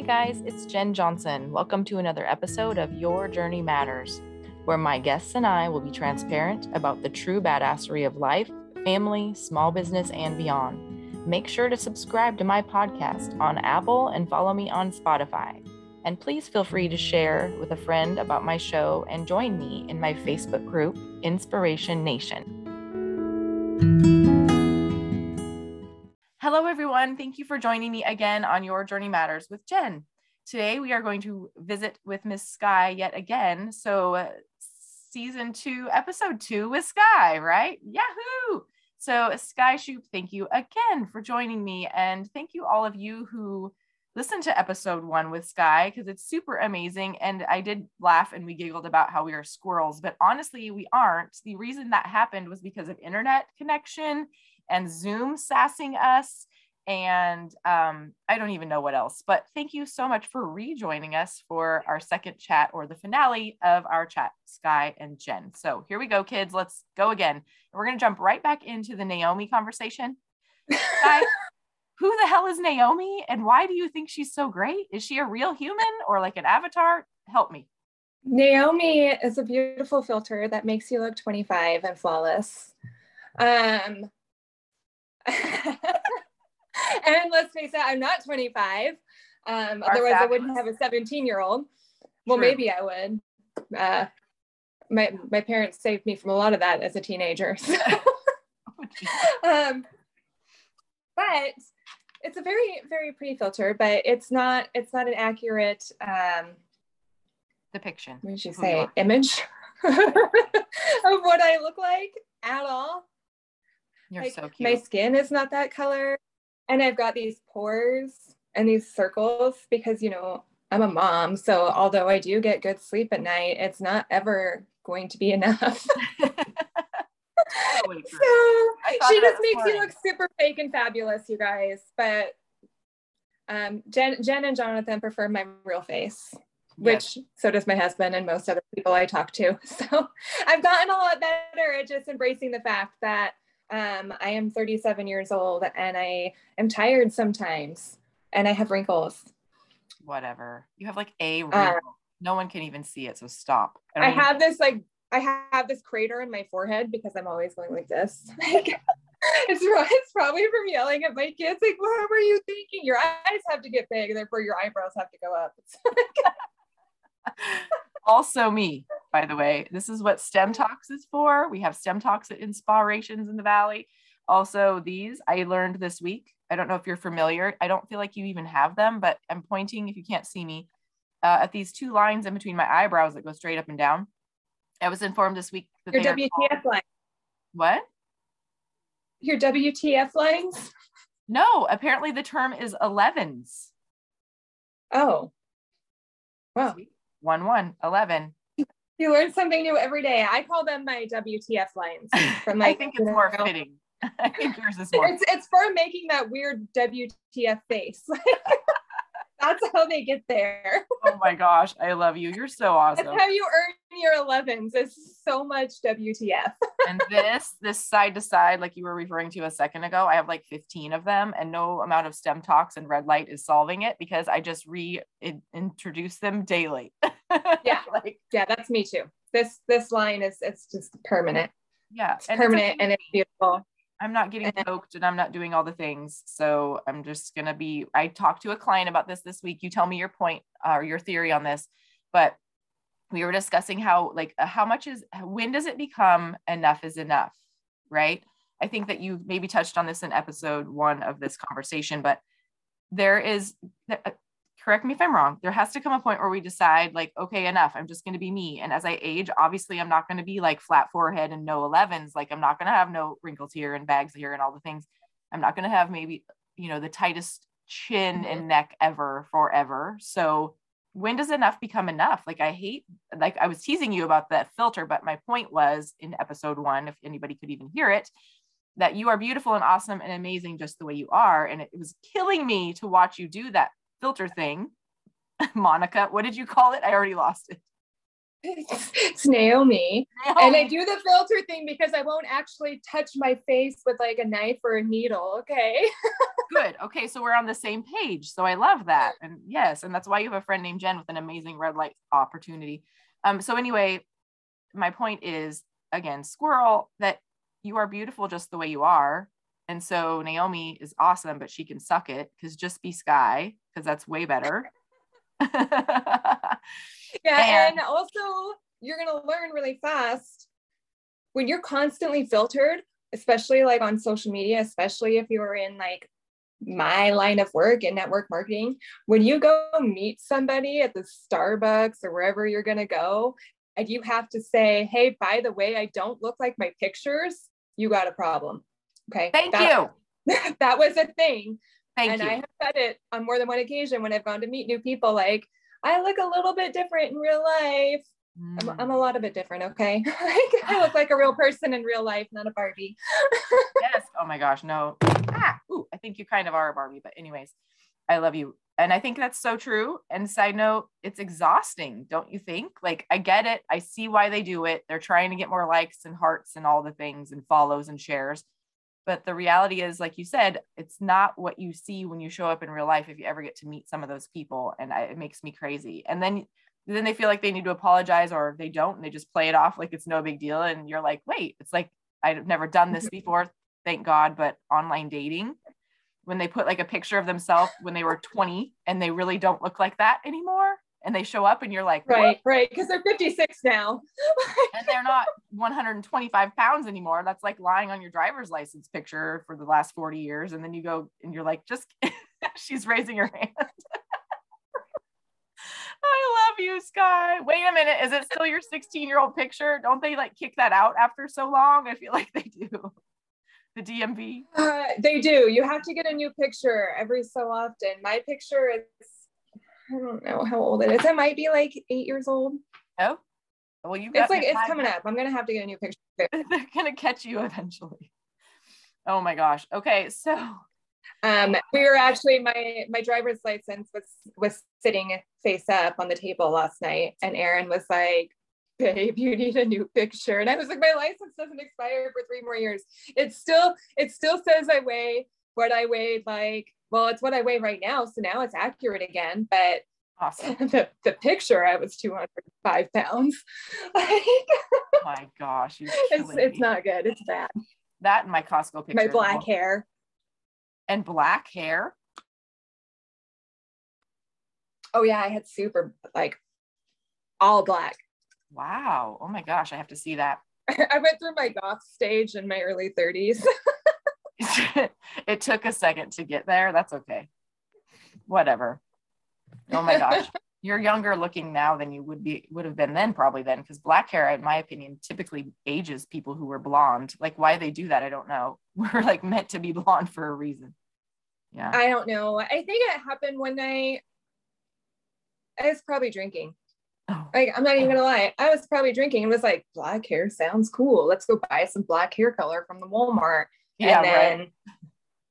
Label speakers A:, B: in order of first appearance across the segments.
A: Hey guys, it's Jen Johnson. Welcome to another episode of Your Journey Matters, where my guests and I will be transparent about the true badassery of life, family, small business, and beyond. Make sure to subscribe to my podcast on Apple and follow me on Spotify. And please feel free to share with a friend about my show and join me in my Facebook group, Inspiration Nation. Everyone. Thank you for joining me again on Your Journey Matters with Jen. Today, we are going to visit with Miss Skye yet again. So, uh, season two, episode two with Skye, right? Yahoo! So, Skye Shoop, thank you again for joining me. And thank you, all of you who listened to episode one with Skye, because it's super amazing. And I did laugh and we giggled about how we are squirrels, but honestly, we aren't. The reason that happened was because of internet connection and Zoom sassing us. And um, I don't even know what else, but thank you so much for rejoining us for our second chat or the finale of our chat, Skye and Jen. So here we go, kids. Let's go again. And we're going to jump right back into the Naomi conversation. Skye, who the hell is Naomi and why do you think she's so great? Is she a real human or like an avatar? Help me.
B: Naomi is a beautiful filter that makes you look 25 and flawless. Um, and let's face it, I'm not 25. Um, otherwise. I wouldn't have a 17 year old. Well, True. maybe I would. Uh, my my parents saved me from a lot of that as a teenager. So. um, but it's a very very pretty filter, but it's not it's not an accurate um,
A: depiction.
B: What did you say? Image of what I look like at all.
A: You're
B: like,
A: so cute.
B: My skin is not that color. And I've got these pores and these circles because, you know, I'm a mom. So although I do get good sleep at night, it's not ever going to be enough. so she just makes you look super fake and fabulous, you guys. But um, Jen, Jen and Jonathan prefer my real face, which so does my husband and most other people I talk to. So I've gotten a lot better at just embracing the fact that um, I am 37 years old and I am tired sometimes and I have wrinkles.
A: Whatever. You have like a uh, wrinkle. Uh, no one can even see it. So stop.
B: I, I have this like, I have this crater in my forehead because I'm always going like this. it's, it's probably from yelling at my kids. Like, what were you thinking? Your eyes have to get big, therefore your eyebrows have to go up.
A: also me, by the way. This is what STEM Talks is for. We have STEM Talks at Inspirations in the Valley. Also, these I learned this week. I don't know if you're familiar. I don't feel like you even have them, but I'm pointing if you can't see me uh, at these two lines in between my eyebrows that go straight up and down. I was informed this week
B: that your WTF line.
A: What?
B: Your WTF lines?
A: No, apparently the term is 11s.
B: Oh. Wow.
A: One, one, 11.
B: You learn something new every day. I call them my WTF lines.
A: From like, I think it's more know, fitting. I think yours is more.
B: It's, it's for making that weird WTF face. That's how they get there.
A: oh my gosh, I love you. You're so awesome.
B: That's how you earn your 11s. It's so much WTF.
A: and this, this side to side, like you were referring to a second ago, I have like 15 of them, and no amount of STEM talks and red light is solving it because I just reintroduce them daily.
B: Yeah, like yeah, that's me too. This this line is it's just permanent.
A: Yeah,
B: it's permanent and it's beautiful.
A: I'm not getting poked and I'm not doing all the things. So I'm just going to be, I talked to a client about this this week. You tell me your point uh, or your theory on this, but we were discussing how, like, uh, how much is, when does it become enough is enough? Right. I think that you maybe touched on this in episode one of this conversation, but there is correct me if I'm wrong, there has to come a point where we decide, like, okay, enough. I'm just going to be me. And as I age, obviously, I'm not going to be like flat forehead and no 11s. Like, I'm not going to have no wrinkles here and bags here and all the things. I'm not going to have maybe, you know, the tightest chin mm-hmm. and neck ever forever. So, when does enough become enough? Like, I hate, like, I was teasing you about that filter, but my point was in episode one, if anybody could even hear it, that you are beautiful and awesome and amazing just the way you are. And it was killing me to watch you do that filter thing. Monica, what did you call it? I already lost it.
B: it's Naomi. Naomi. And I do the filter thing because I won't actually touch my face with like a knife or a needle. Okay.
A: Good. Okay. So we're on the same page. So I love that. And yes, and that's why you have a friend named Jen with an amazing red light opportunity. Um, so anyway, my point is again, squirrel, that you are beautiful just the way you are. And so Naomi is awesome, but she can suck it because just be Skye, because that's way better.
B: yeah. And, and also, you're going to learn really fast when you're constantly filtered, especially like on social media, especially if you're in like my line of work in network marketing, when you go meet somebody at the Starbucks or wherever you're going to go, and you have to say, hey, by the way, I don't look like my pictures, you got a problem. Okay.
A: Thank that,
B: you. that was a thing.
A: Thank
B: and
A: you.
B: I have said it on more than one occasion when I've gone to meet new people, like, I look a little bit different in real life. Mm. I'm, I'm, a lot of bit different, okay? like, I look like a real person in real life, not a Barbie.
A: yes. Oh my gosh, no. Ah, ooh, I think you kind of are a Barbie, but anyways, I love you. And I think that's so true. And side note, it's exhausting, don't you think? Like, I get it. I see why they do it. They're trying to get more likes and hearts and all the things and follows and shares. But the reality is, like you said, it's not what you see when you show up in real life if you ever get to meet some of those people. And I, it makes me crazy. And then then they feel like they need to apologize or they don't and they just play it off like it's no big deal. And you're like, wait, it's like I've never done this mm-hmm. before, thank God. But online dating, when they put like a picture of themselves when they were 20 and they really don't look like that anymore and they show up and you're like
B: right what? right because they're 56 now
A: and they're not 125 pounds anymore that's like lying on your driver's license picture for the last 40 years and then you go and you're like just she's raising her hand I love you, Sky. Wait a minute. Is it still your 16 year old picture? Don't they like kick that out after so long? I feel like they do. The DMV?
B: Uh, they do. You have to get a new picture every so often. My picture is I don't know how old it is. It might be like eight years old.
A: Oh, well, you.
B: It's like it's coming up. I'm gonna have to get a new picture.
A: They're gonna catch you eventually. Oh my gosh. Okay, so.
B: Um, we were actually my my driver's license was was sitting face up on the table last night, and Aaron was like, "Babe, you need a new picture," and I was like, "My license doesn't expire for three more years. It still it still says I weigh what I weighed like well, it's what I weigh right now. So now it's accurate again. But
A: awesome.
B: the, the picture, I was 205 pounds.
A: like, oh my gosh.
B: it's, it's not good. It's bad.
A: That and my Costco picture.
B: My black hair.
A: And black hair.
B: Oh yeah, I had super like all black.
A: Wow. Oh my gosh, I have to see that.
B: I went through my goth stage in my early 30s.
A: it took a second to get there. That's okay. Whatever. Oh my gosh. You're younger looking now than you would be would have been then probably then because black hair in my opinion typically ages people who were blonde. Like why they do that I don't know. We're like meant to be blonde for a reason. Yeah.
B: I don't know. I think it happened one night. I was probably drinking. Oh. Like I'm not even gonna lie. I was probably drinking and was like, black hair sounds cool. Let's go buy some black hair color from the Walmart. Yeah, and then right.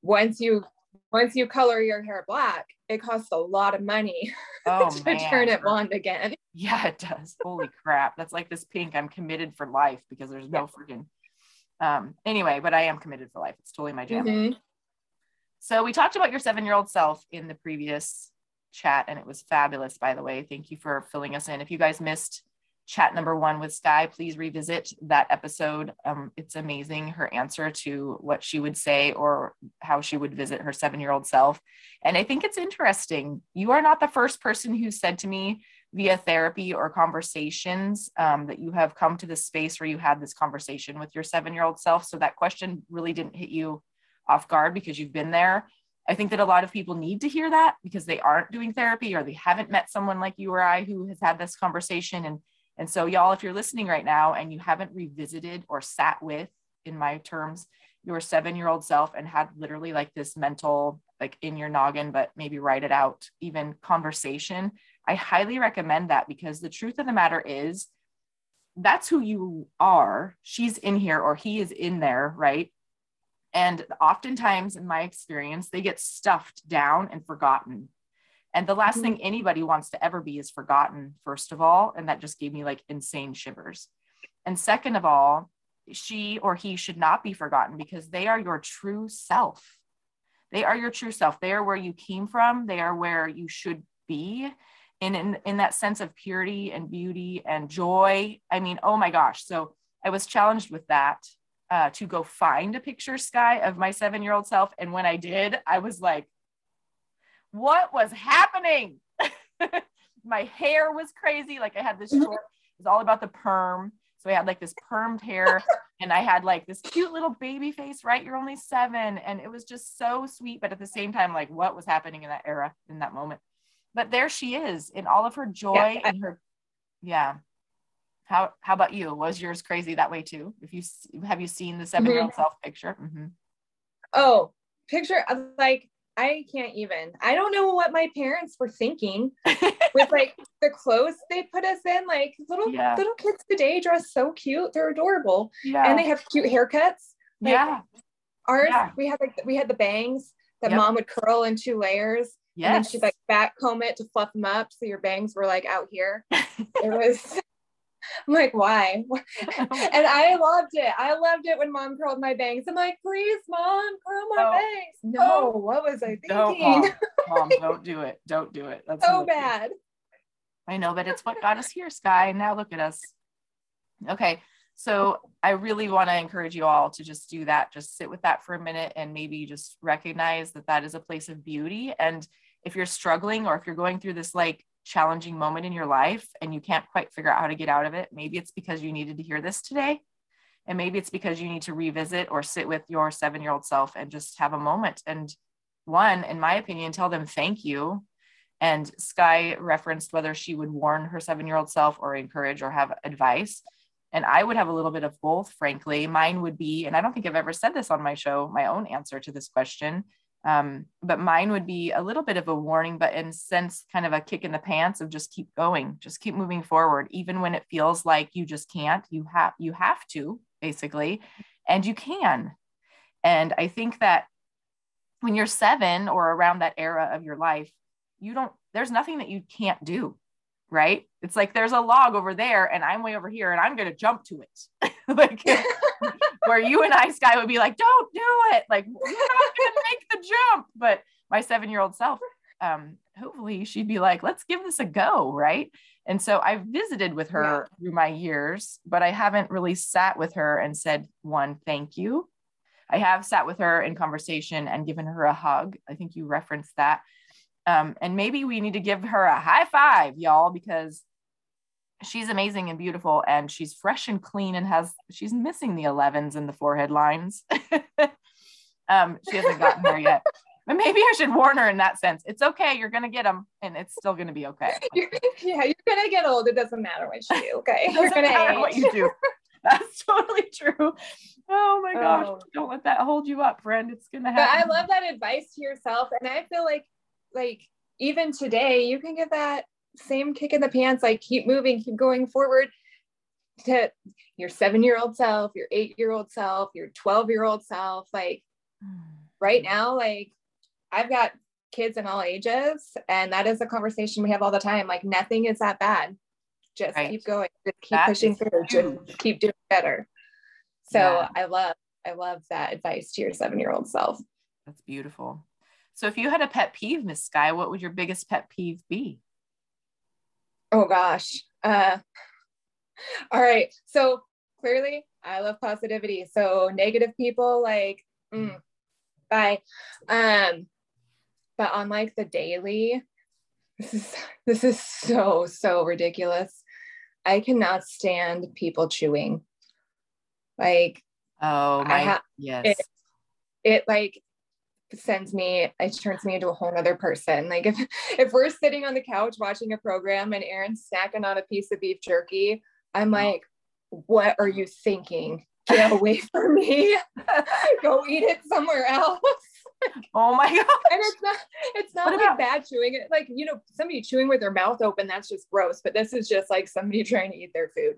B: once you once you color your hair black, it costs a lot of money oh, to man. turn it blonde again.
A: Yeah, it does. Holy crap. That's like this pink. I'm committed for life because there's no yeah. freaking um anyway, but I am committed for life. It's totally my jam. Mm-hmm. So we talked about your seven-year-old self in the previous chat, and it was fabulous, by the way. Thank you for filling us in. If you guys missed chat number one with Skye, please revisit that episode. Um, it's amazing her answer to what she would say or how she would visit her seven year old self. And I think it's interesting. You are not the first person who said to me via therapy or conversations um, that you have come to this space where you had this conversation with your seven year old self. So that question really didn't hit you off guard because you've been there. I think that a lot of people need to hear that because they aren't doing therapy or they haven't met someone like you or I who has had this conversation and and so, y'all, if you're listening right now and you haven't revisited or sat with, in my terms, your seven year old self and had literally like this mental, like in your noggin, but maybe write it out, even conversation, I highly recommend that because the truth of the matter is that's who you are. She's in here or he is in there, right? And oftentimes, in my experience, they get stuffed down and forgotten And the last
B: Mhm.
A: thing anybody wants to ever be is forgotten, first of all. And that just gave me like insane shivers. And second of all, she or he should not be forgotten because they are your true self. They are your true self. They are where you came from. They are where you should be. And in, in that sense of purity and beauty and joy. I mean, oh my gosh. So I was challenged with that uh, to go find a picture, Skye, of my seven year old self. And when I did, I was like, what was happening? my hair was crazy. Like I had this mm-hmm. short, it was all about the perm. So I had like this permed hair and I had like this cute little baby face, right? You're only seven. And it was just so sweet. But at the same time, like what was happening in that era, in that moment? But there she is in all of her joy
B: Yeah.
A: and her, yeah. How, how about you? Was yours crazy that way too? If you have you seen the seven year old mm-hmm. self picture? Mhm.
B: Oh, picture of, like I can't even. I don't know what my parents were thinking with like the clothes they put us in. Like little
A: Yeah.
B: little kids today dress so cute. They're adorable,
A: yeah,
B: and they have cute haircuts. Like,
A: yeah,
B: Ours,
A: Yeah.
B: we had like we had the bangs that
A: Yep.
B: mom would curl in two layers, and then she'd like back comb it to fluff them up so your bangs were like out here. It was. I'm like, why? and I loved it. I loved it when mom curled my bangs. I'm like, please, mom, curl my
A: Oh.
B: bangs. No, oh, what was I thinking?
A: mom, mom, don't do it. Don't do it. That's
B: so bad.
A: I know, but it's what got us here, Skye. Now look at us. Okay. So I really want to encourage you all to just do that. Just sit with that for a minute and maybe just recognize that that is a place of beauty. And if you're struggling or if you're going through this like challenging moment in your life and you can't quite figure out how to get out of it, maybe it's because you needed to hear this today. And maybe it's because you need to revisit or sit with your seven year old self and just have a moment. And one, in my opinion, tell them thank you and Skye referenced whether she would warn her seven year old self or encourage or have advice. And I would have a little bit of both, frankly. Mine would be, and I don't think I've ever said this on my show, my own answer to this question. Um, but mine would be a little bit of a warning, but in sense, kind of a kick in the pants of just keep going, just keep moving forward, even when it feels like you just can't. You have you have to basically, and you can. And I think that when you're seven or around that era of your life, you don't there's nothing that you can't do right? It's like there's a log over there and i'm way over here and i'm going to jump to it. Like where you and i sky would be like don't do it. Like you're not going to make the jump. But my seven year old self um hopefully she'd be like let's give this a go right? And so i've visited with her through my years but i haven't really sat with her and said one thank you. I have sat with her in conversation and given her a hug. I think you referenced that um, and maybe we need to give her a high five, y'all, because she's amazing and beautiful and she's fresh and clean and has she's missing the 11s and the forehead lines. um, she hasn't gotten there yet. But maybe I should warn her in that sense. It's okay, you're gonna get them and it's still gonna be okay.
B: You're, yeah, you're gonna get old. It doesn't matter what you do. Okay,
A: It
B: you're
A: doesn't
B: gonna
A: matter
B: age.
A: what you do. That's totally true. Oh my gosh.
B: Oh.
A: Don't let that hold you up, friend. It's gonna
B: but
A: happen.
B: I love that advice to yourself, and I feel like, like even today, you can give that same kick in the pants. Like keep moving, keep going forward. To your seven-year-old self, your eight-year-old self, your twelve-year-old self. Like mm. right now, like I've got kids in all ages, and that is a conversation we have all the time. Like nothing is that bad. Just
A: Right.
B: keep going. Just keep
A: That
B: pushing through. Just keep doing better. So
A: Yeah.
B: I love, I love that advice to your seven-year-old self.
A: That's beautiful. So if you had a pet peeve, Miss Skye, what would your biggest pet peeve be?
B: Oh gosh. Uh, all right. So clearly, I love positivity. So negative people, like, mm, bye. Um, but on like the daily, this is this is so so ridiculous. I cannot stand people chewing. Like
A: Oh my
B: ha-
A: yes.
B: it- it like sends me it turns me into a whole other person. Like if if we're sitting on the couch watching a program and aaron's snacking on a piece of beef jerky i'm like what are you thinking? Get away from me. Go eat it somewhere else.
A: Oh my god.
B: and it's not it's not
A: What
B: like
A: about-
B: bad chewing it. Like you know somebody chewing with their mouth open that's just gross but this is just like somebody trying to eat their food.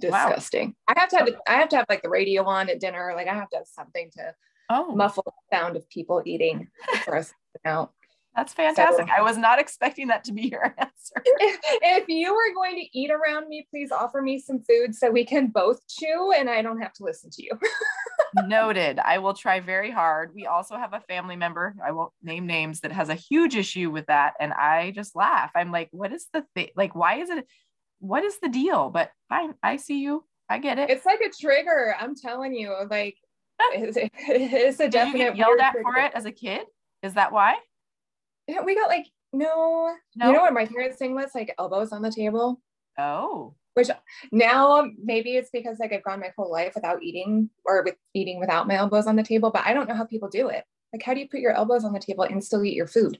B: Disgusting. I have to have i have to have like the radio on at dinner. Like i have to have something to
A: Oh,
B: muffle the sound of people eating for us out.
A: That's fantastic. So, I was not expecting that to be your answer.
B: If, if, you were going to eat around me, please offer me some food so we can both chew and I don't have to listen to you.
A: Noted. I will try very hard. We also have a family member, I won't name names, that has a huge issue with that. And I just laugh. I'm like, what is the thing? Like, why is it? What is the deal? But fine, I see you. I get it.
B: It's like a trigger. I'm telling you, like, it's, it's a definite.
A: Did you get yelled at for it as a kid? Is that why?
B: Yeah, we got like no, no. You know what my parents' thing was? Like elbows on the table.
A: Oh.
B: Which now maybe it's because like I've gone my whole life without eating or with eating without my elbows on the table, but I don't know how people do it. Like, how do you put your elbows on the table and still eat your food?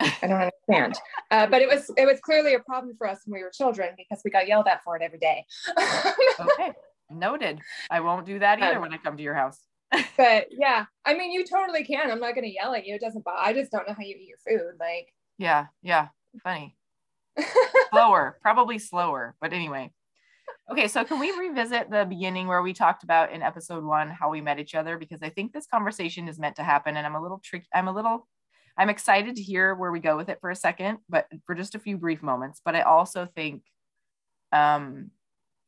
B: I don't understand. Uh, but it was it was clearly a problem for us when we were children because we got yelled at for it every day.
A: okay, noted. I won't do that either um, when I come to your house.
B: but yeah, I mean, you totally can. I'm not going to yell at you. It doesn't bother. I just don't know how you eat your food. Like,
A: yeah, yeah, funny. slower, probably slower. But anyway, okay. So can we revisit the beginning where we talked about in episode one how we met each other? Because I think this conversation is meant to happen, and I'm a little tricky. I'm a little. I'm excited to hear where we go with it for a second, but for just a few brief moments. But I also think, um,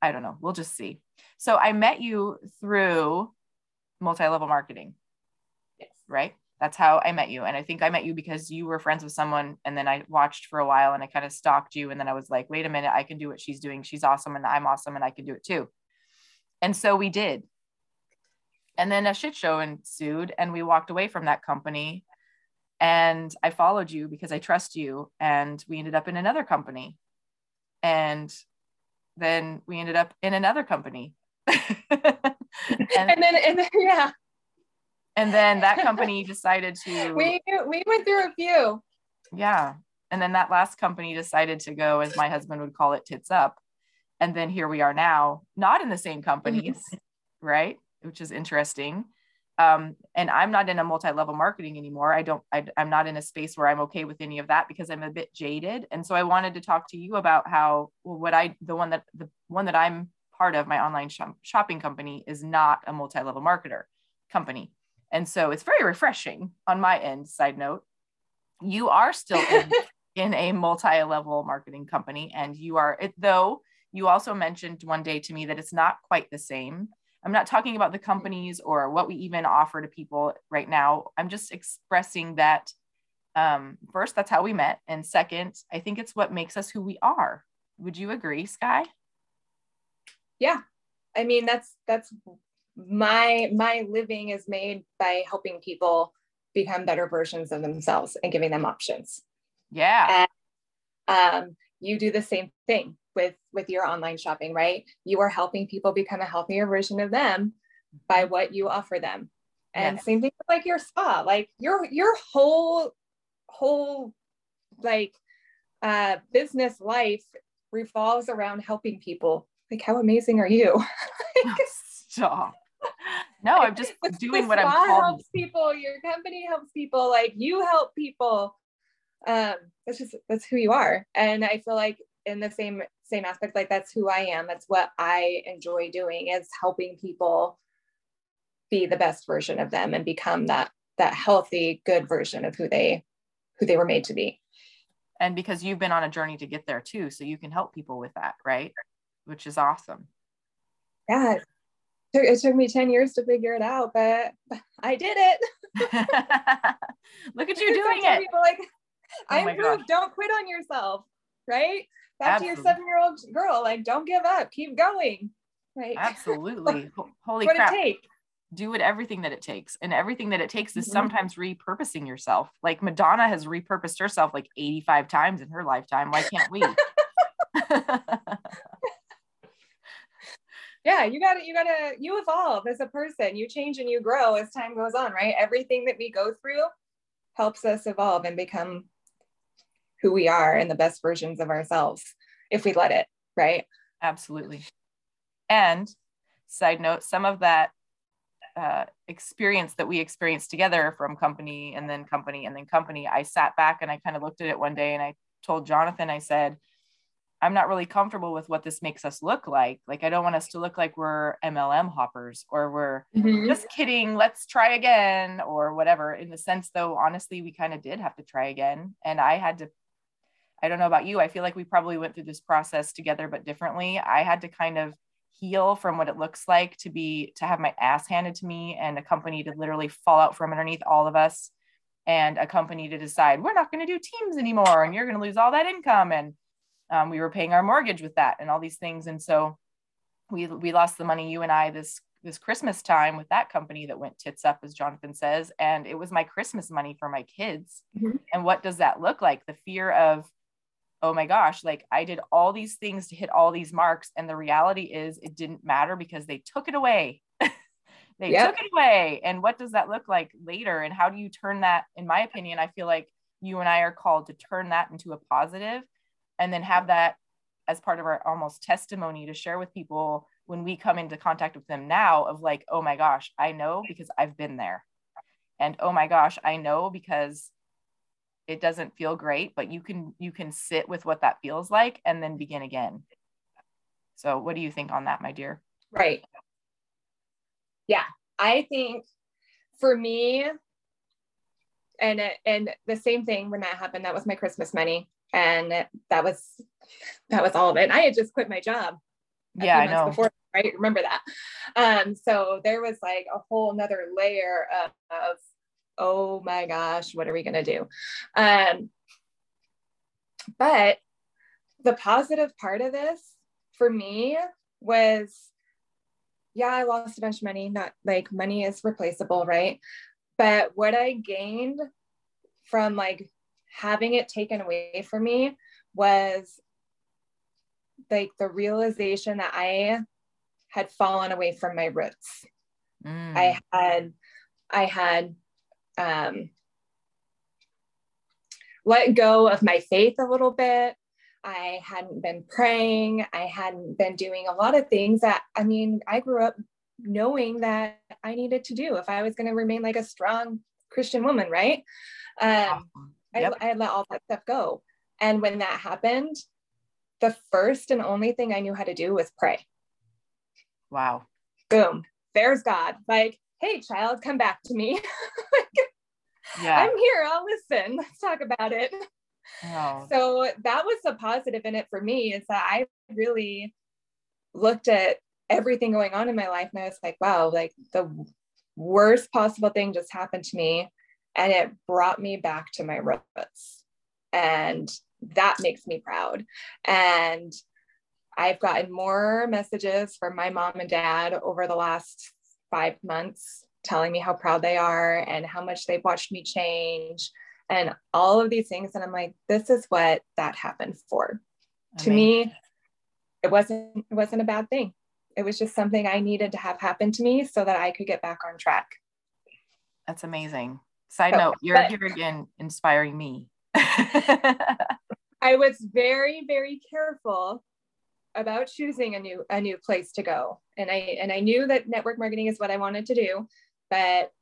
A: I don't know. We'll just see. So I met you through multi-level marketing.
B: Yes.
A: Right? That's how I met you. And I think I met you because you were friends with someone and then I watched for a while and I kind of stalked you and then I was like, "Wait a minute, I can do what she's doing. She's awesome and I'm awesome and I can do it too." And so we did. And then a shit show ensued and we walked away from that company and I followed you because I trust you and we ended up in another company. And then we ended up in another company.
B: And, and then and then yeah.
A: And then that company decided to
B: we we went through a few.
A: Yeah. And then that last company decided to go as my husband would call it tits up. And then here we are now not in the same companies mm-hmm. right? Which is interesting um, and i'm not in a multi-level marketing anymore i don't I, i'm not in a space where i'm okay with any of that because i'm a bit jaded and so i wanted to talk to you about how well, what i the one that the one that i'm part of my online shop, shopping company is not a multi-level marketer company. And so it's very refreshing on my end, side note. You are still in, in a multi-level marketing company and you are it though you also mentioned one day to me that it's not quite the same. I'm not talking about the companies or what we even offer to people right now. I'm just expressing that um, first, that's how we met. And second, I think it's what makes us who we are. Would you agree, Skye?
B: yeah i mean that's that's my my living is made by helping people become better versions of themselves and giving them options
A: yeah
B: and, um, you do the same thing with with your online shopping right? You are helping people become a healthier version of them by mm-hmm. what you offer them. And same thing with like your spa like your your whole whole like uh business life revolves around helping people. Like how amazing are you?
A: Like, stop. No i'm just doing what i'm called.
B: helps people your company helps people like you help people. Um that's just that's who you are. And i feel like in the same same aspect like that's who i am that's what i enjoy doing is helping people be the best version of them and become that that healthy good version of who they who they were made to be
A: and because you've been on a journey to get there too so you can help people with that right which is awesome.
B: Yeah. It took me 10 years to figure it out, but I did it.
A: Look at you doing it.
B: Like, oh I improved. Don't quit on yourself, right? Back Absolutely. to your seven year old girl, like, don't give up, keep going. Right.
A: Absolutely. Holy what crap. It take? Do it everything that it takes. And everything that it takes is mm-hmm. sometimes repurposing yourself. Like Madonna has repurposed herself like 85 times in her lifetime. Why can't we?
B: yeah you gotta you gotta you evolve as a person you change and you grow as time goes on right everything that we go through helps us evolve and become who we are and the best versions of ourselves if we let it right
A: absolutely and side note some of that uh, experience that we experienced together from company and then company and then company i sat back and i kind of looked at it one day and i told jonathan i said I'm not really comfortable with what this makes us look like. Like, I don't want us to look like we're MLM hoppers or we're mm-hmm. just kidding, let's try again or whatever. In the sense, though, honestly, we kind of did have to try again. And I had to, I don't know about you, I feel like we probably went through this process together, but differently. I had to kind of heal from what it looks like to be, to have my ass handed to me and a company to literally fall out from underneath all of us and a company to decide we're not going to do teams anymore and you're going to lose all that income. And, um, we were paying our mortgage with that and all these things and so we we lost the money you and i this this christmas time with that company that went tits up as jonathan says and it was my christmas money for my kids mm-hmm. and what does that look like the fear of oh my gosh like i did all these things to hit all these marks and the reality is it didn't matter because they took it away. They yep. took it away and what does that look like later? And how do you turn that in my opinion i feel like you and i are called to turn that into a positive and then have that as part of our almost testimony to share with people when we come into contact with them now of like oh my gosh i know because i've been there. And oh my gosh i know because it doesn't feel great but you can you can sit with what that feels like and then begin again so what do you think on that my dear
B: right yeah i think for me and and the same thing when that happened that was my christmas money and that was that was all of it. And I had just quit my job.
A: Yeah, I know.
B: Before, right? Remember that. Um, so there was like a whole another layer of, of oh my gosh, what are we gonna do? Um, but the positive part of this for me was yeah, I lost a bunch of money. Not like money is replaceable, right? But what I gained from like having it taken away from me was like the realization that I had fallen away from my roots. Mm. I had, I had um, let go of my faith a little bit. I hadn't been praying. I hadn't been doing a lot of things that, I mean, I grew up knowing that I needed to do if I was going to remain like a strong Christian woman, right? Um, Yep. I, I let all that stuff go. And when that happened, the first and only thing I knew how to do was pray.
A: Wow.
B: Boom. There's God. Like, hey, child, come back to me. yeah. I'm here. I'll listen. Let's talk about it. Oh. So that was the positive in it for me is that I really looked at everything going on in my life and I was like, wow, like the worst possible thing just happened to me and it brought me back to my roots and that makes me proud and i've gotten more messages from my mom and dad over the last five months telling me how proud they are and how much they've watched me change and all of these things. And i'm like this is what that happened for. To me it wasn't it wasn't a bad thing. It was just something i needed to have happen to me so that i could get back on track.
A: That's amazing. Side note, you're but, here again inspiring me.
B: I was very, very careful about choosing a new a new place to go. And I and I knew that network marketing is what I wanted to do, but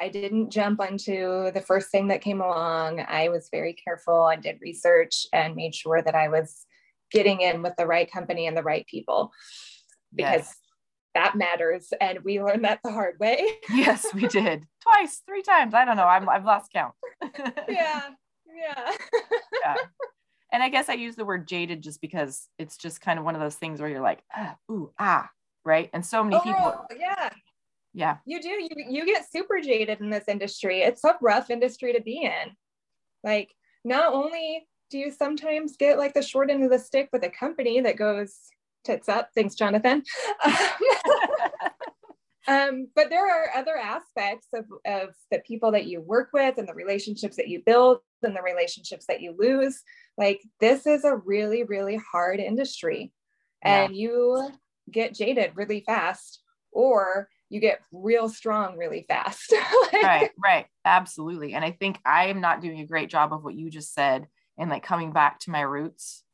B: I didn't jump onto the first thing that came along. I was very careful. I did research and made sure that I was getting in with the right company and the right people because yes that matters. And we learned that the hard way.
A: yes, we did twice, three times. I don't know. I'm, I've lost count.
B: yeah. Yeah.
A: yeah. And I guess I use the word jaded just because it's just kind of one of those things where you're like, ah, ooh, ah, right. And so many oh, people.
B: Yeah.
A: Yeah.
B: You do. You, you get super jaded in this industry. It's a rough industry to be in. Like, not only do you sometimes get like the short end of the stick with a company that goes, tits up. Thanks, Jonathan. um, but there are other aspects of, of the people that you work with and the relationships that you build and the relationships that you lose. Like this is a really, really hard industry. Yeah. And you get jaded really fast or you get real strong really fast.
A: like, right, right. Absolutely. And I think I am not doing a great job of what you just said and like coming back to my roots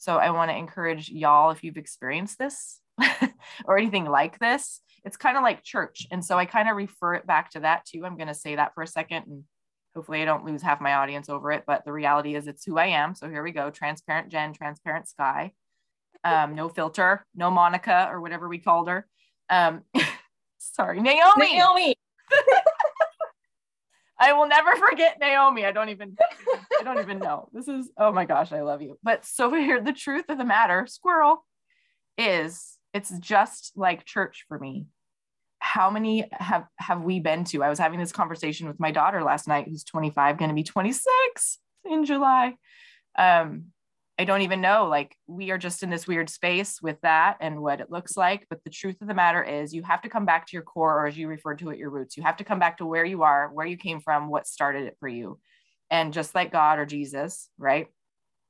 A: so I want to encourage y'all if you've experienced this or anything like this, it's kind of like church. And so I kind of refer it back to that too. I'm going to say that for a second and hopefully I don't lose half my audience over it, but the reality is it's who I am. So here we go. Transparent Jen, transparent Skye. um, no filter, no Monica or whatever we called her. Um, sorry, Naomi.
B: Naomi.
A: I will never forget Naomi. I don't even, I don't even know. This is, oh my gosh, I love you. But so here, the truth of the matter, squirrel, is it's just like church for me. How many have have we been to? I was having this conversation with my daughter last night, who's 25, going to be 26 in July. Um, I don't even know. Like, we are just in this weird space with that and what it looks like. But the truth of the matter is, you have to come back to your core, or as you referred to it, your roots. You have to come back to where you are, where you came from, what started it for you. And just like God or Jesus, right?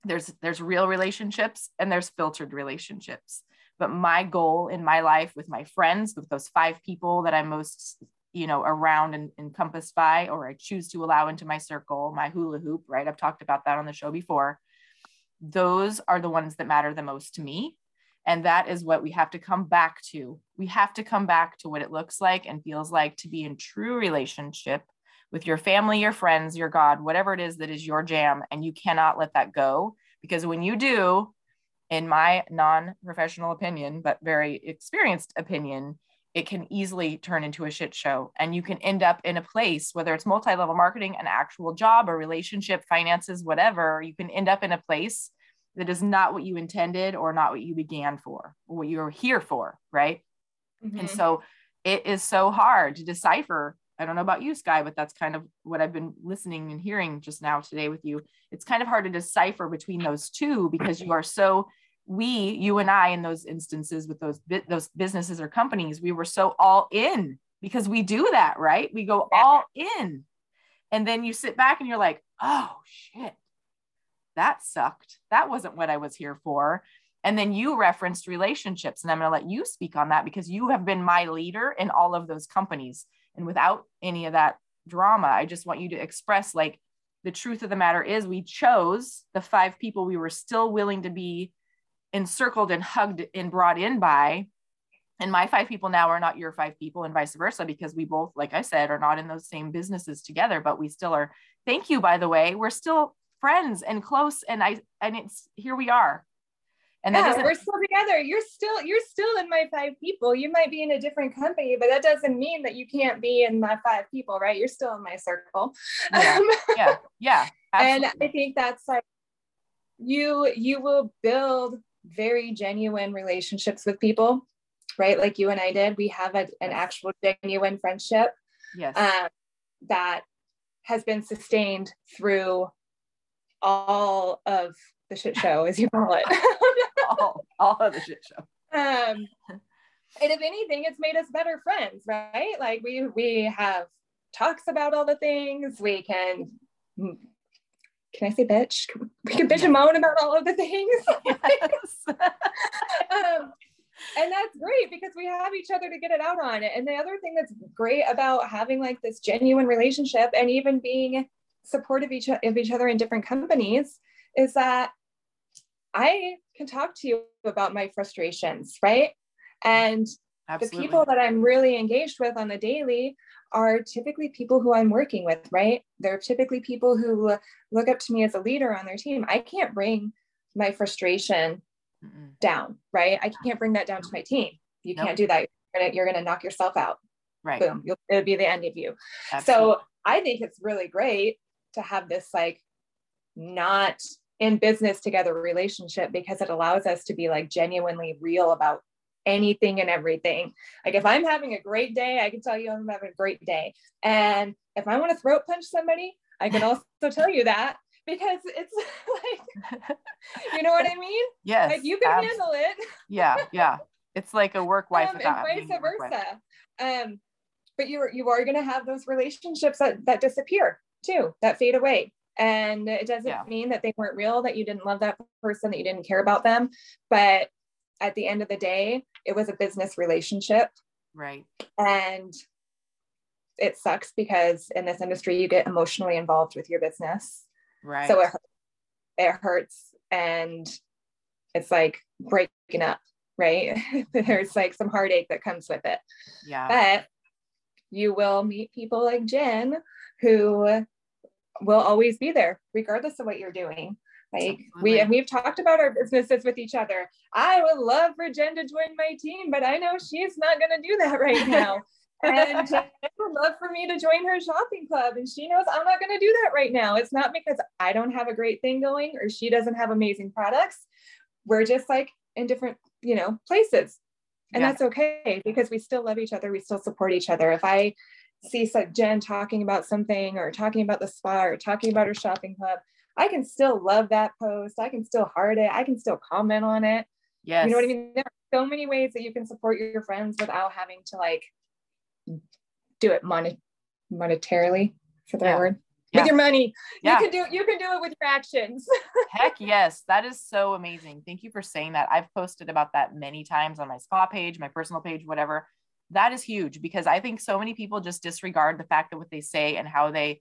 A: There's there's real relationships and there's filtered relationships. But my goal in my life with my friends, with those five people that I'm most you know around and encompassed by or i choose to allow into my circle my hula hoop right i've talked about that on the show before those are the ones that matter the most to me. And that is what we have to come back to. We have to come back to what it looks like and feels like to be in true relationship with your family, your friends, your God, whatever it is that is your jam. And you cannot let that go because when you do, in my non professional opinion, but very experienced opinion, it can easily turn into a shit show. And you can end up in a place, whether it's multi level marketing, an actual job, a relationship, finances, whatever, you can end up in a place that is not what you intended or not what you began for, or what you're here for. Right. Mm-hmm. And so it is so hard to decipher. I don't know about you, Skye, but that's kind of what I've been listening and hearing just now today with you. It's kind of hard to decipher between those two because you are so we you and i in those instances with those those businesses or companies we were so all in because we do that right? We go all in. And then you sit back and you're like oh shit. That sucked. That wasn't what i was here for. And then you referenced relationships and i'm going to let you speak on that because you have been my leader in all of those companies. And without any of that drama i just want you to express like the truth of the matter is we chose the five people we were still willing to be encircled and hugged and brought in by and my five people now are not your five people and vice versa because we both like i said are not in those same businesses together but we still are. Thank you by the way. We're still friends and close and i and it's here we are.
B: And yeah, we're still together. You're still you're still in my five people. You might be in a different company but that doesn't mean that you can't be in my five people right? You're still in my circle.
A: Yeah um, yeah, yeah
B: and i think that's like you you will build very genuine relationships with people, right? Like you and I did. We have a, an actual genuine friendship.
A: Yes. Um,
B: that has been sustained through all of the shit show, as you call it.
A: all, all of the shit show.
B: Um, and if anything, it's made us better friends, right? Like we we have talks about all the things. We can can I say bitch? We can bitch and moan about all of the things. Yes. um, and that's great because we have each other to get it out on. And the other thing that's great about having like this genuine relationship and even being supportive each of each other in different companies is that I can talk to you about my frustrations, right? And Absolutely. the people that I'm really engaged with on the daily are typically people who I'm working with, right? They're typically people who look up to me as a leader on their team. I can't bring my frustration Mm-mm. down, right? I can't bring that down to my team. You nope. can't do that. You're gonna, you're gonna knock yourself out.
A: Right.
B: Boom. You'll, it'll be the end of you. Absolutely. So I think it's really great to have this like not in business together relationship because it allows us to be like genuinely real about anything and everything. Like if I'm having a great day, I can tell you I'm having a great day. And if I want to throat punch somebody, I can also tell you that because it's like, you know what I mean?
A: Yes.
B: Like you can absolutely. handle it.
A: yeah. Yeah. It's like a work wife. Um,
B: and vice versa. Um, but you're, you are going to have those relationships that, that disappear too, that fade away. And it doesn't yeah. mean that they weren't real, that you didn't love that person, that you didn't care about them. But at the end of the day, it was a business relationship.
A: Right.
B: And it sucks because in this industry, you get emotionally involved with your business.
A: Right.
B: So it, it hurts and it's like breaking up, right? There's like some heartache that comes with it.
A: Yeah.
B: But you will meet people like Jen who will always be there, regardless of what you're doing. Like Absolutely. we and we've talked about our businesses with each other. I would love for Jen to join my team, but I know she's not going to do that right now. and Jen would love for me to join her shopping club, and she knows I'm not going to do that right now. It's not because I don't have a great thing going or she doesn't have amazing products. We're just like in different, you know, places, and yeah. that's okay because we still love each other. We still support each other. If I see Jen talking about something or talking about the spa or talking about her shopping club, I can still love that post. I can still heart it. I can still comment on it.
A: Yes.
B: You know what I mean? There are so many ways that you can support your friends without having to like do it mon- monetarily for the yeah. word. Yeah. With your money. Yeah. You can do you can do it with your actions.
A: Heck yes. That is so amazing. Thank you for saying that. I've posted about that many times on my spa page, my personal page, whatever. That is huge because I think so many people just disregard the fact that what they say and how they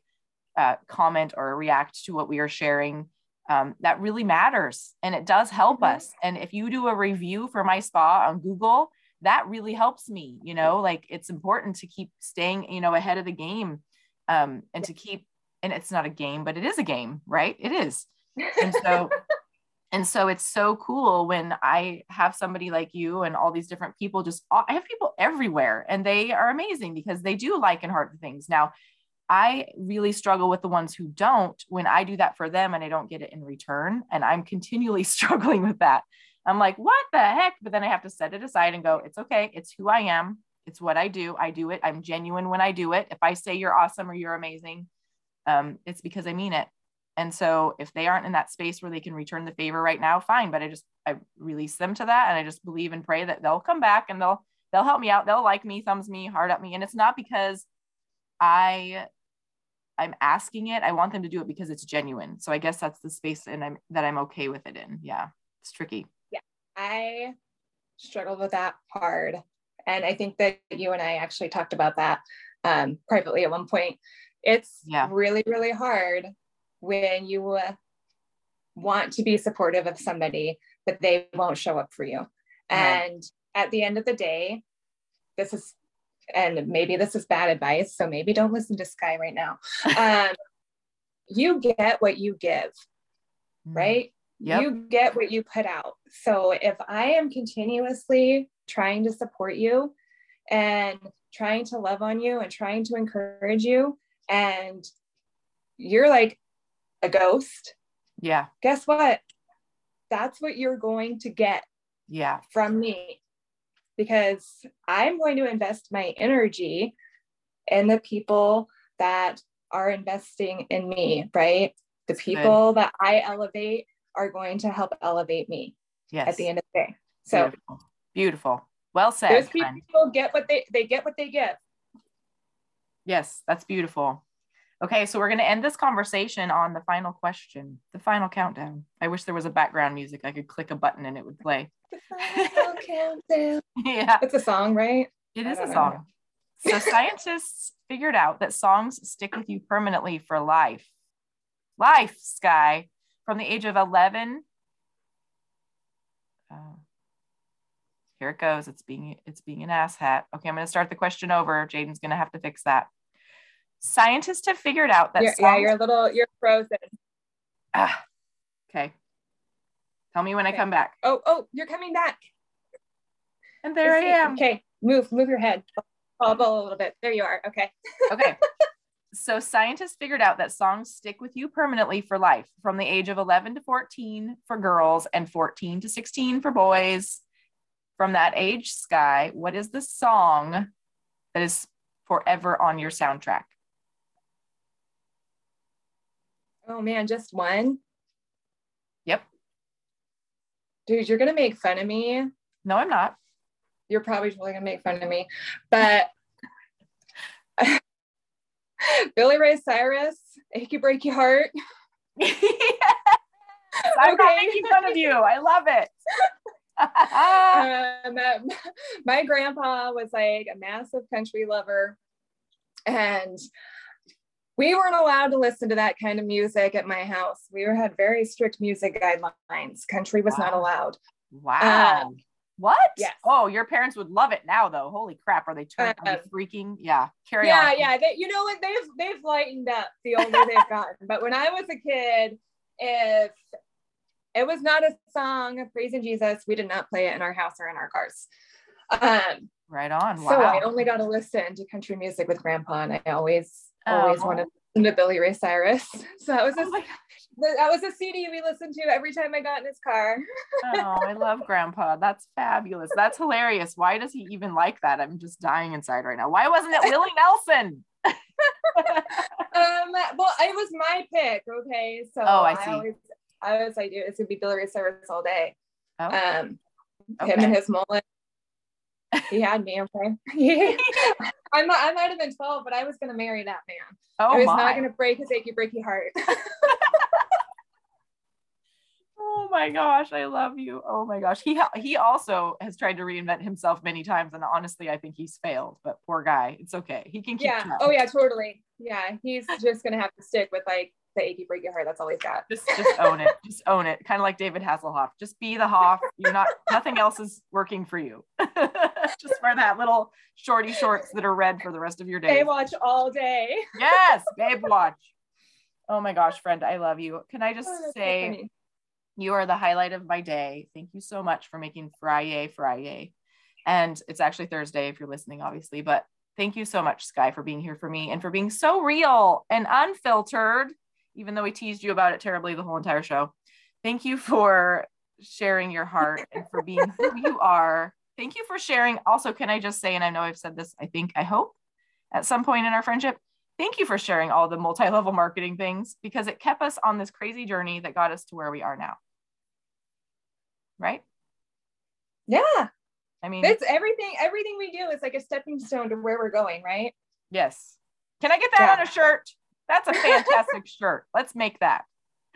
A: uh, comment or react to what we are sharing um, that really matters and it does help mm-hmm. us. And if you do a review for my spa on google that really helps me you know like it's important to keep staying you know ahead of the game um, and to keep and it's not a game but it is a game right? It is. And so and so it's so cool when i have somebody like you and all these different people just i have people everywhere and they are amazing because they do like and heart things. Now I really struggle with the ones who don't when I do that for them and I don't get it in return. And I'm continually struggling with that. I'm like, what the heck? But then I have to set it aside and go, it's okay. It's who I am. It's what I do. I do it. I'm genuine when I do it. If I say you're awesome or you're amazing, um, it's because I mean it. And so if they aren't in that space where they can return the favor right now, fine. But I just I release them to that and I just believe and pray that they'll come back and they'll they'll help me out. They'll like me, thumbs me, heart at me. And it's not because I I'm asking it. I want them to do it because it's genuine. So I guess that's the space and I'm that I'm okay with it in. Yeah. It's tricky.
B: Yeah. I struggled with that hard. And I think that you and I actually talked about that um, privately at one point. It's yeah. really, really hard when you uh, want to be supportive of somebody, but they won't show up for you. And at the end of the day, this is and maybe this is bad advice, so maybe don't listen to Skye right now. Um, you get what you give, mm. right? Yep. You get what you put out. So if I am continuously trying to support you and trying to love on you and trying to encourage you, and you're like a ghost,
A: yeah.
B: Guess what? That's what you're going to get.
A: Yeah.
B: From me because I'm going to invest my energy in the people that are investing in me, right? The people that I elevate are going to help elevate me yes. at the end of the day. So
A: beautiful. beautiful. Well said.
B: Those people get what they they get what they give.
A: Yes, that's beautiful. Okay, so we're going to end this conversation on the final question, the final countdown. I wish there was a background music. I could click a button and it would play. yeah.
B: It's a song, right?
A: It is a song. so scientists figured out that songs stick with you permanently for life. Life, Skye, from the age of 11. Oh. Here it goes. It's being it's being an ass hat. Okay, I'm going to start the question over. Jaden's going to have to fix that. Scientists have figured out that
B: you're, songs- yeah, you're a little, you're frozen.
A: Ah, okay. Tell me when
B: okay.
A: I come back.
B: Oh, oh, you're coming back.
A: And there I am.
B: Okay, move, move your head. Bubble a little bit. There you are. Okay.
A: okay. So scientists figured out that songs stick with you permanently for life from the age of 11 to 14 for girls and 14 to 16 for boys. From that age, Skye, what is the song that is forever on your soundtrack?
B: Oh man, just one?
A: Yep.
B: Dude, you're gonna make fun of me.
A: No, I'm not.
B: You're probably totally gonna make fun of me. But Billy Ray Cyrus, Achy Breaky Heart.
A: yes. I'm okay. not making fun of you. I love it.
B: um, my grandpa was like a massive country lover and we weren't allowed to listen to that kind of music at my house. We were, had very strict music guidelines. Country was wow. not allowed.
A: Wow. Um, what?
B: Yes.
A: Oh, your parents would love it now, though. Holy crap! Are they turning um, freaking? Yeah. Carry
B: yeah,
A: on.
B: Yeah, yeah. You know what? They've they've lightened up the older they've gotten. But when I was a kid, if it was not a song of praising Jesus. We did not play it in our house or in our cars. Um,
A: right on.
B: Wow. So I only got to listen to country music with grandpa and I always, always oh. wanted to listen to Billy Ray Cyrus. So that was a, oh that was a CD we listened to every time I got in his car.
A: oh, I love grandpa. That's fabulous. That's hilarious. Why does he even like that? I'm just dying inside right now. Why wasn't it Willie Nelson?
B: um, well, it was my pick. Okay. So oh, I see. I always, I was like, it's gonna be Billy Ray Cyrus all day. Oh. Um, okay. him and his mullet. He had me. Okay. I might, I might have been 12, but I was gonna marry that man. Oh I was my. not gonna break his achy breaky heart.
A: oh my gosh, I love you. Oh my gosh. He he also has tried to reinvent himself many times, and honestly, I think he's failed. But poor guy, it's okay. He can keep.
B: Yeah. Trying. Oh yeah, totally. Yeah, he's just gonna have to stick with like the achy breaky heart. That's all he's got.
A: Just just own it. Just own it. Kind of like David Hasselhoff. Just be the Hoff. You're not. nothing else is working for you. just wear that little shorty shorts that are red for the rest of your day.
B: Baywatch all day.
A: yes, Babe watch. Oh my gosh, friend, I love you. Can I just oh, say, so you are the highlight of my day. Thank you so much for making Friday Friday. And it's actually Thursday if you're listening, obviously, but thank you so much, Skye, for being here for me and for being so real and unfiltered even though we teased you about it terribly the whole entire show. Thank you for sharing your heart and for being who you are. Thank you for sharing. Also, can I just say, and I know I've said this, I think, I hope at some point in our friendship, thank you for sharing all the multi level marketing things because it kept us on this crazy journey that got us to where we are now. Right?
B: Yeah. I mean, it's everything, everything we do is like a stepping stone to where we're going, right?
A: Yes. Can I get that yeah. on a shirt? That's a fantastic shirt. Let's make that.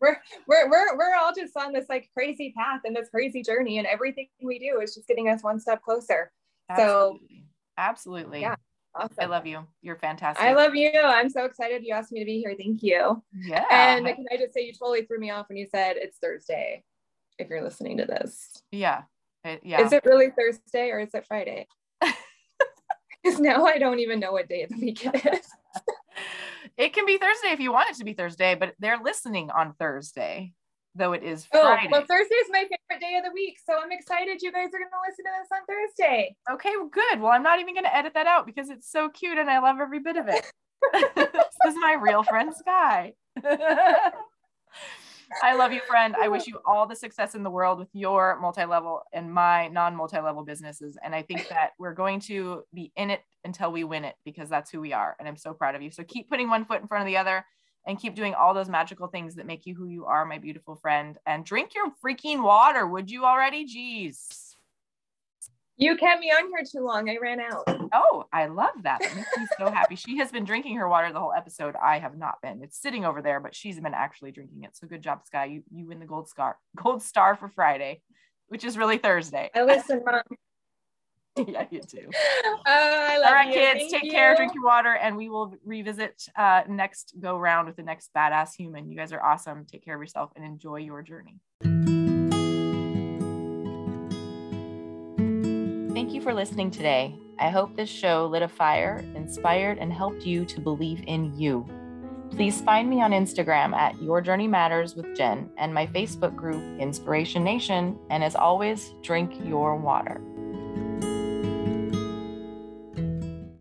B: we're, we're, we're, we're all just on this like crazy path and this crazy journey and everything we do is just getting us one step closer.
A: Absolutely. So absolutely. Yeah. Awesome. I love you. You're fantastic.
B: I love you. I'm so excited you asked me to be here. Thank you. Yeah. And can I just say you totally threw me off when you said it's Thursday if you're listening to this.
A: Yeah. It, yeah.
B: Is it really Thursday or is it Friday? Because now I don't even know what day of the week it is.
A: It can be Thursday if you want it to be Thursday, but they're listening on Thursday, though it is oh, Friday.
B: Oh, well, Thursday is my favorite day of the week. So I'm excited you guys are going to listen to this on Thursday.
A: Okay, well, good. Well, I'm not even going to edit that out because it's so cute and I love every bit of it. this is my real friend, Skye. I love you, friend. I wish you all the success in the world with your multi level and my non multi level businesses. And I think that we're going to be in it until we win it because that's who we are. And I'm so proud of you. So keep putting one foot in front of the other and keep doing all those magical things that make you who you are, my beautiful friend. And drink your freaking water. Would you already? Jeez.
B: You kept me on here too long. I ran out.
A: Oh, I love that. That makes me so happy. She has been drinking her water the whole episode. I have not been. It's sitting over there, but she's been actually drinking it. So good job, Skye. You you win the gold star. Gold star for Friday, which is really Thursday.
B: I listen, mom.
A: yeah, you do. Uh, All right, you. kids, Thank take you. care, drink your water, and we will revisit uh, next go round with the next badass human. You guys are awesome. Take care of yourself and enjoy your journey. Thank you for listening today. I hope this show lit a fire, inspired, and helped you to believe in you. Please find me on Instagram at Your Journey Matters with Jen and my Facebook group, Inspiration Nation. And as always, drink your water.